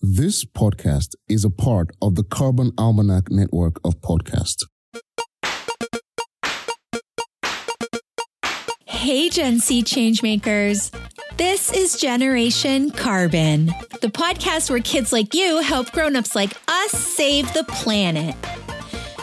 This podcast is a part of the Carbon Almanac network of podcasts. Hey, Gen C changemakers. This is Generation Carbon, the podcast where kids like you help grown-ups like us save the planet.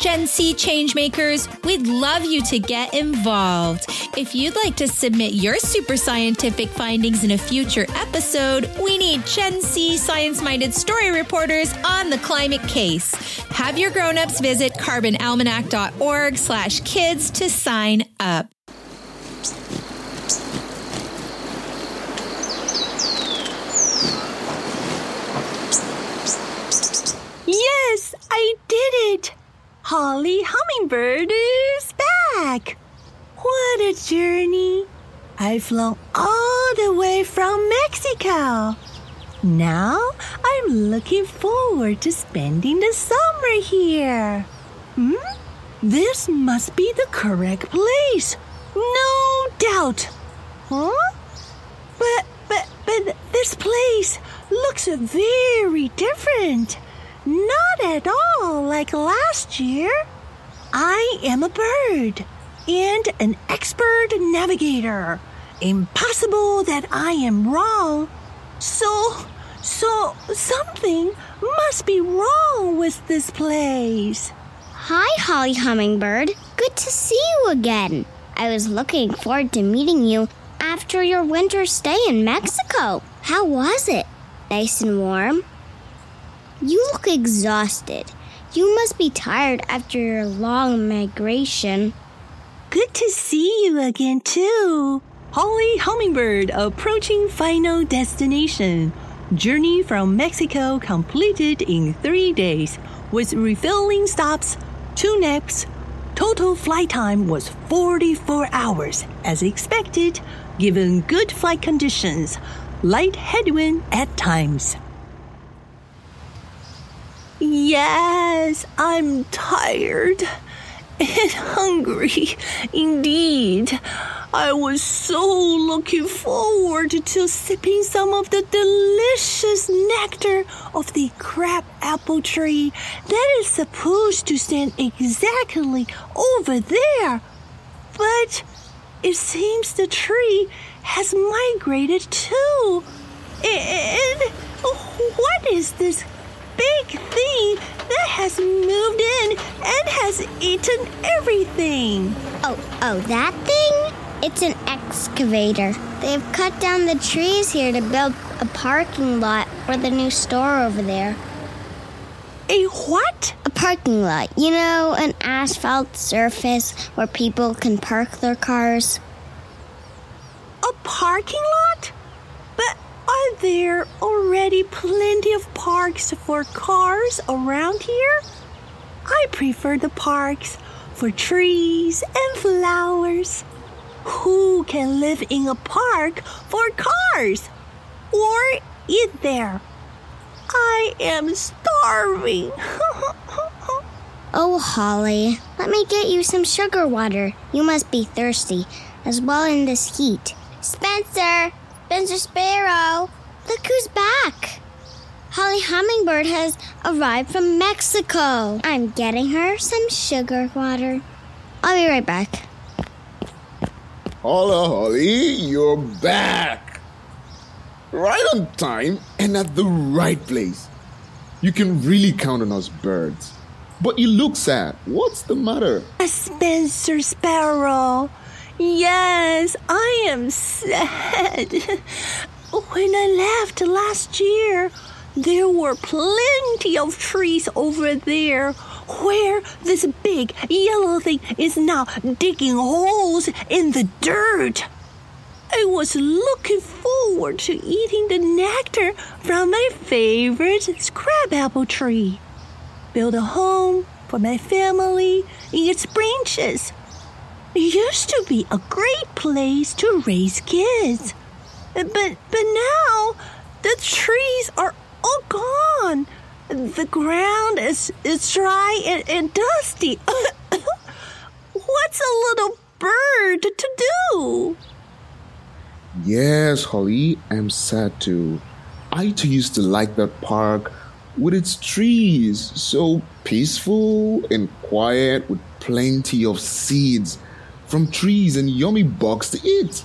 Gen C changemakers, we'd love you to get involved. If you'd like to submit your super scientific findings in a future episode, we need Gen C science minded story reporters on the climate case. Have your grown-ups visit carbonalmanac.org slash kids to sign up. Yes, I did it! Holly Hummingbird is back! What a journey! I've flown all the way from Mexico. Now I'm looking forward to spending the summer here. Hmm? This must be the correct place. No doubt. Huh? But but but this place looks very different. Not at all like last year. I am a bird and an expert navigator. Impossible that I am wrong. So, so something must be wrong with this place. Hi, Holly Hummingbird. Good to see you again. I was looking forward to meeting you after your winter stay in Mexico. How was it? Nice and warm? You look exhausted. You must be tired after your long migration. Good to see you again, too. Holly Hummingbird approaching final destination. Journey from Mexico completed in three days with refilling stops, two naps. Total flight time was 44 hours, as expected, given good flight conditions. Light headwind at times. Yes, I'm tired and hungry indeed. I was so looking forward to sipping some of the delicious nectar of the crab apple tree that is supposed to stand exactly over there. But it seems the tree has migrated too. And what is this big thing that has moved in and has eaten everything. Oh, oh, that thing? It's an excavator. They've cut down the trees here to build a parking lot for the new store over there. A what? A parking lot. You know, an asphalt surface where people can park their cars. A parking lot? But are there already plenty of parks for cars around here? I prefer the parks for trees and flowers. Who can live in a park for cars or eat there? I am starving. oh, Holly, let me get you some sugar water. You must be thirsty, as well in this heat. Spencer! Spencer Sparrow! Look who's back! Holly Hummingbird has arrived from Mexico. I'm getting her some sugar water. I'll be right back. Holla, Holly, you're back! Right on time and at the right place. You can really count on us birds. But you look sad. What's the matter? A Spencer Sparrow. Yes, I am sad. When I left last year, there were plenty of trees over there where this big yellow thing is now digging holes in the dirt. I was looking forward to eating the nectar from my favorite crabapple tree. Build a home for my family in its branches. Used to be a great place to raise kids. But but now the trees are all gone. The ground is, is dry and, and dusty. What's a little bird to do? Yes, Holly, I'm sad too. I too used to like that park with its trees, so peaceful and quiet with plenty of seeds from trees and yummy bugs to eat.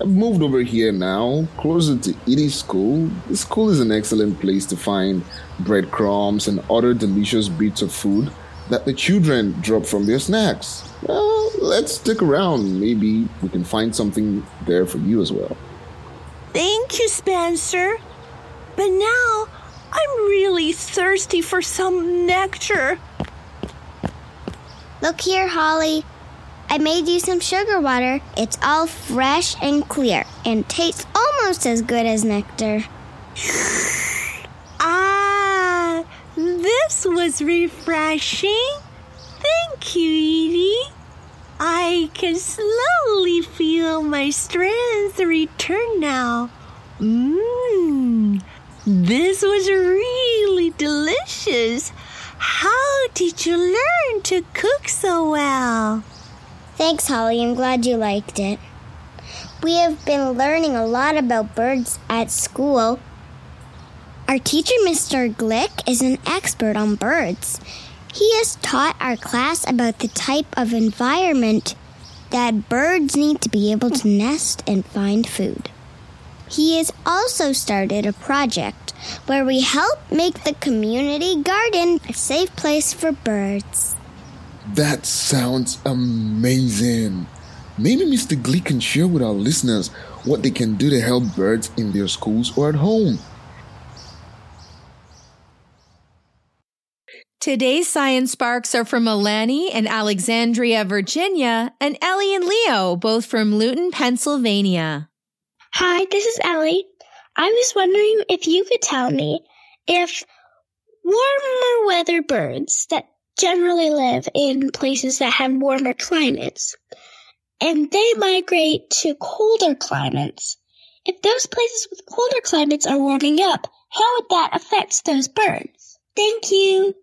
I've moved over here now, closer to Edie's school. The school is an excellent place to find breadcrumbs and other delicious bits of food that the children drop from their snacks. Well, let's stick around. Maybe we can find something there for you as well. Thank you, Spencer. But now I'm really thirsty for some nectar. Look here, Holly. I made you some sugar water. It's all fresh and clear and tastes almost as good as nectar. ah, this was refreshing. Thank you, Edie. I can slowly feel my strength return now. Mmm, this was really delicious. How did you learn to cook so well? Thanks, Holly. I'm glad you liked it. We have been learning a lot about birds at school. Our teacher, Mr. Glick, is an expert on birds. He has taught our class about the type of environment that birds need to be able to nest and find food. He has also started a project where we help make the community garden a safe place for birds. That sounds amazing. Maybe Mr. Glick can share with our listeners what they can do to help birds in their schools or at home. Today's Science Sparks are from Alani and Alexandria, Virginia, and Ellie and Leo, both from Luton, Pennsylvania. Hi, this is Ellie. I was wondering if you could tell me if warmer weather birds that generally live in places that have warmer climates and they migrate to colder climates. If those places with colder climates are warming up, how would that affect those birds? Thank you.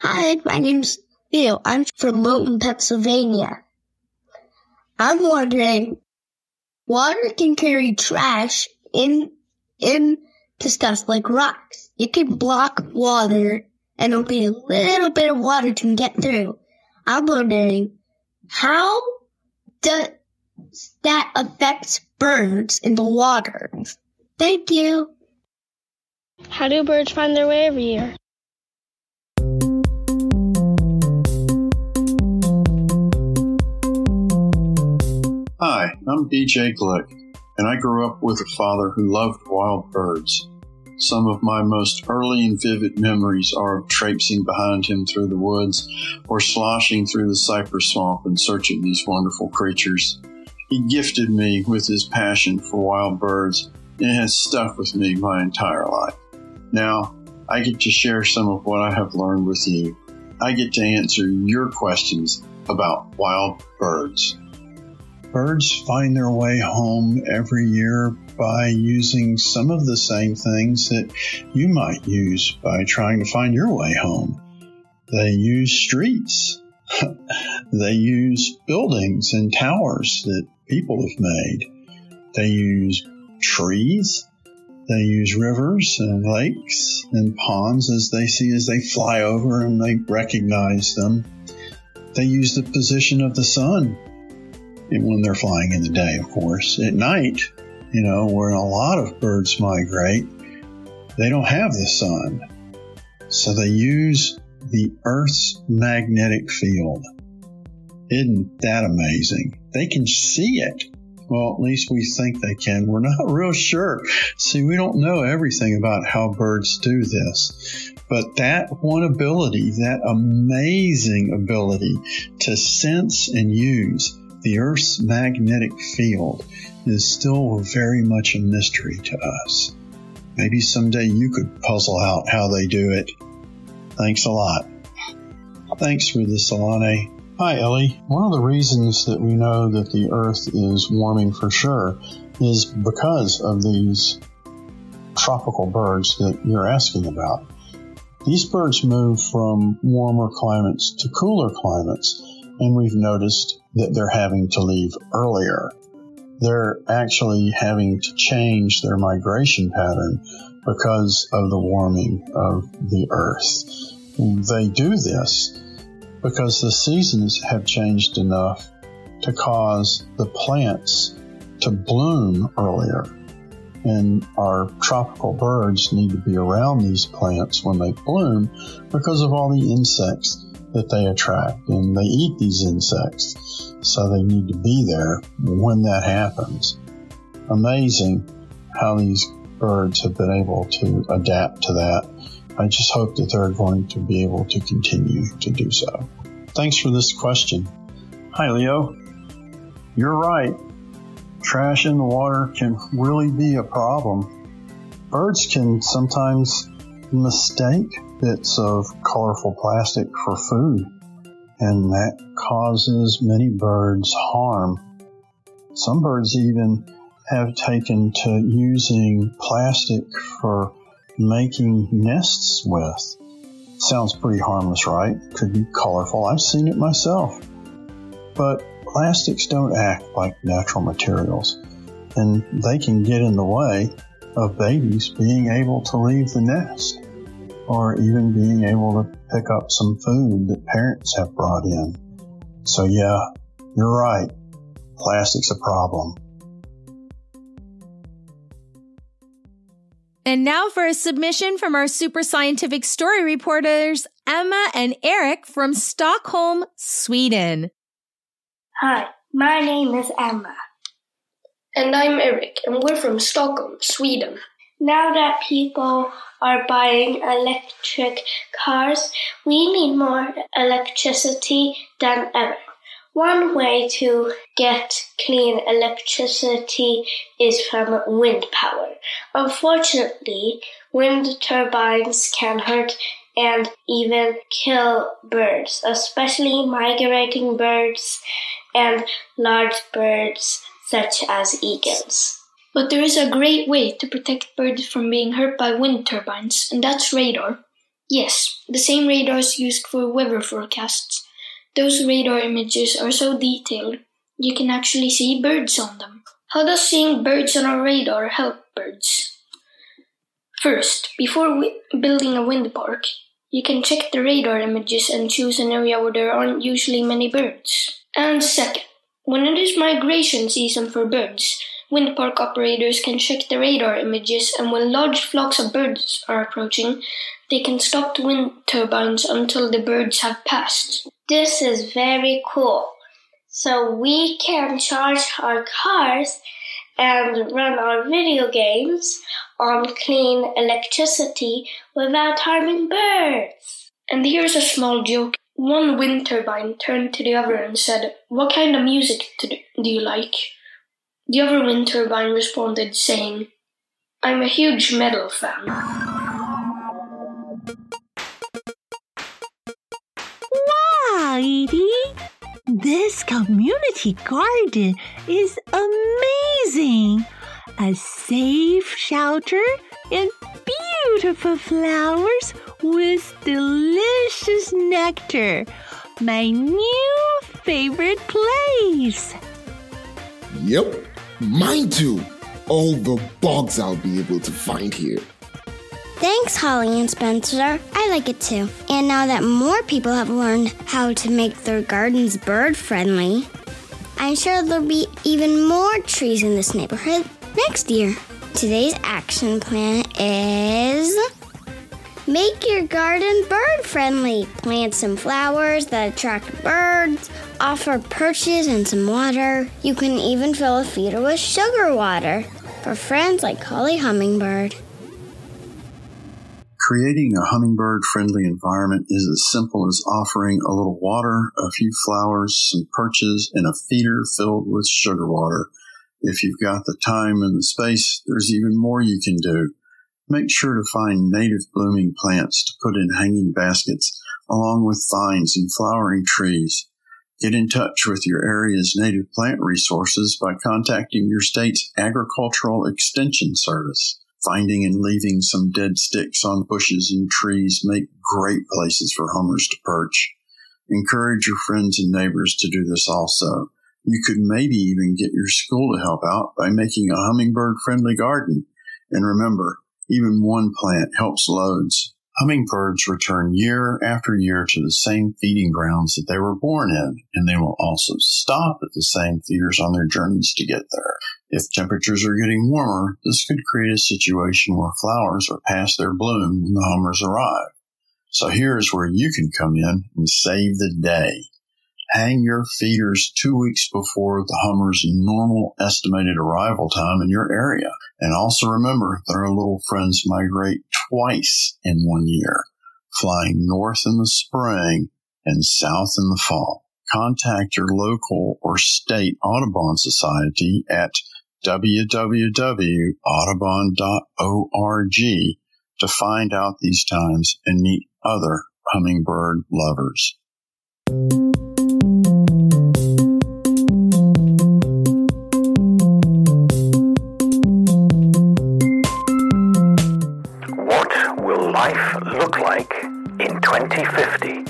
Hi, my name's Theo. I'm from Milton, Pennsylvania. I'm wondering, water can carry trash in in to stuff like rocks. It can block water, and only a little bit of water can get through. I'm wondering, how does that affect birds in the water? Thank you. How do birds find their way every year? Hi, I'm BJ Glick, and I grew up with a father who loved wild birds. Some of my most early and vivid memories are of traipsing behind him through the woods or sloshing through the cypress swamp in search of these wonderful creatures. He gifted me with his passion for wild birds, and it has stuck with me my entire life. Now, I get to share some of what I have learned with you. I get to answer your questions about wild birds. Birds find their way home every year by using some of the same things that you might use by trying to find your way home. They use streets. they use buildings and towers that people have made. They use trees. They use rivers and lakes and ponds as they see as they fly over and they recognize them. They use the position of the sun and when they're flying in the day, of course. At night, you know, where a lot of birds migrate, they don't have the sun. So they use the Earth's magnetic field. Isn't that amazing? They can see it. Well, at least we think they can. We're not real sure. See, we don't know everything about how birds do this. But that one ability, that amazing ability to sense and use the Earth's magnetic field is still very much a mystery to us. Maybe someday you could puzzle out how they do it. Thanks a lot. Thanks for this, Alani. Hi, Ellie. One of the reasons that we know that the Earth is warming for sure is because of these tropical birds that you're asking about. These birds move from warmer climates to cooler climates, and we've noticed that they're having to leave earlier. they're actually having to change their migration pattern because of the warming of the earth. They do this because the seasons have changed enough to cause the plants to bloom earlier. And our tropical birds need to be around these plants when they bloom because of all the insects that they attract. And they eat these insects, so they need to be there when that happens. Amazing how these birds have been able to adapt to that. I just hope that they're going to be able to continue to do so. Thanks for this question. Hi, Leo. You're right. Trash in the water can really be a problem. Birds can sometimes mistake bits of colorful plastic for food, and that causes many birds harm. Some birds even have taken to using plastic for making nests with. Sounds pretty harmless, right? Could be colorful. I've seen it myself. But plastics don't act like natural materials, and they can get in the way of babies being able to leave the nest or even being able to pick up some food that parents have brought in. So yeah, you're right. Plastic's a problem. And now for a submission from our super scientific story reporters, Emma and Erik from Stockholm, Sweden. Hi, my name is Emma. And I'm Erik, and we're from Stockholm, Sweden. Now that people are buying electric cars, we need more electricity than ever. One way to get clean electricity is from wind power. Unfortunately, wind turbines can hurt and even kill birds, especially migrating birds and large birds such as eagles. But there is a great way to protect birds from being hurt by wind turbines, and that's radar. Yes, the same radars used for weather forecasts. Those radar images are so detailed, you can actually see birds on them. How does seeing birds on a radar help birds? First, before building a wind park, you can check the radar images and choose an area where there aren't usually many birds. And second, when it is migration season for birds, Wind park operators can check the radar images, and when large flocks of birds are approaching, they can stop the wind turbines until the birds have passed. This is very cool. So we can charge our cars and run our video games on clean electricity without harming birds. And here's a small joke. One wind turbine turned to the other and said, What kind of music do you like? The other wind turbine responded, saying, I'm a huge metal fan. Wow, Edie! This community garden is amazing! A safe shelter and beautiful flowers with delicious nectar. My new favorite place. Yep, Mine too. All the bugs I'll be able to find here. Thanks, Holly and Spencer. I like it too. And now that more people have learned how to make their gardens bird friendly, I'm sure there'll be even more trees in this neighborhood next year. Today's action plan is Make your garden bird friendly. Plant some flowers that attract birds. Offer perches and some water. You can even fill a feeder with sugar water for friends like Holly Hummingbird. Creating a hummingbird friendly environment is as simple as offering a little water, a few flowers, some perches, and a feeder filled with sugar water. If you've got the time and the space, there's even more you can do. Make sure to find native blooming plants to put in hanging baskets along with vines and flowering trees. Get in touch with your area's native plant resources by contacting your state's agricultural extension service. Finding and leaving some dead sticks on bushes and trees make great places for hummers to perch. Encourage your friends and neighbors to do this also. You could maybe even get your school to help out by making a hummingbird friendly garden. And remember, even one plant helps loads. Hummingbirds return year after year to the same feeding grounds that they were born in, and they will also stop at the same feeders on their journeys to get there. If temperatures are getting warmer, this could create a situation where flowers are past their bloom when the hummers arrive. So here's where you can come in and save the day. Hang your feeders two weeks before the hummer's normal estimated arrival time in your area. And also remember that our little friends migrate twice in one year, flying north in the spring and south in the fall. Contact your local or state Audubon Society at www.audubon.org to find out these times and meet other hummingbird lovers. Look like in 2050?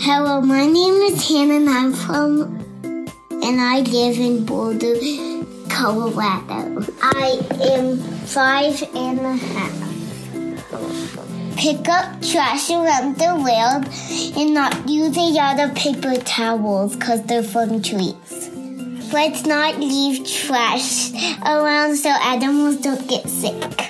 Hello, my name is Hanna and I'm from and I live in Boulder, Colorado. I am five and a half. Pick up trash around the world and not use a lot of paper towels because they're from trees. Let's not leave trash around so animals don't get sick.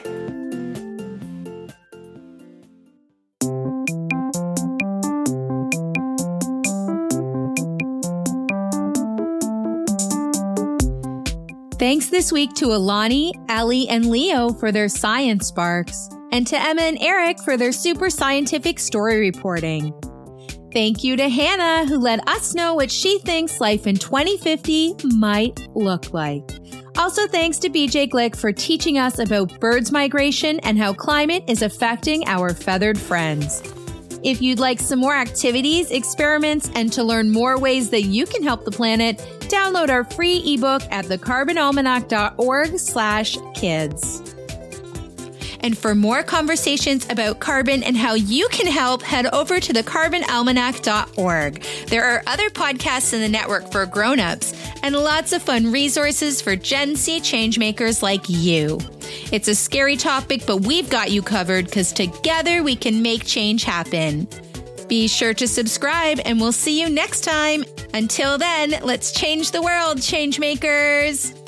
Thanks this week to Alani, Ellie, and Leo for their science sparks, and to Emma and Erik for their super scientific story reporting. Thank you to Hanna, who let us know what she thinks life in 2050 might look like. Also, thanks to BJ Glick for teaching us about birds migration and how climate is affecting our feathered friends. If you'd like some more activities, experiments, and to learn more ways that you can help the planet, download our free ebook at thecarbonalmanac.org slash kids. And for more conversations about carbon and how you can help, head over to thecarbonalmanac.org. There are other podcasts in the network for grown-ups and lots of fun resources for Gen C changemakers like you. It's a scary topic, but we've got you covered because together we can make change happen. Be sure to subscribe and we'll see you next time. Until then, let's change the world, changemakers.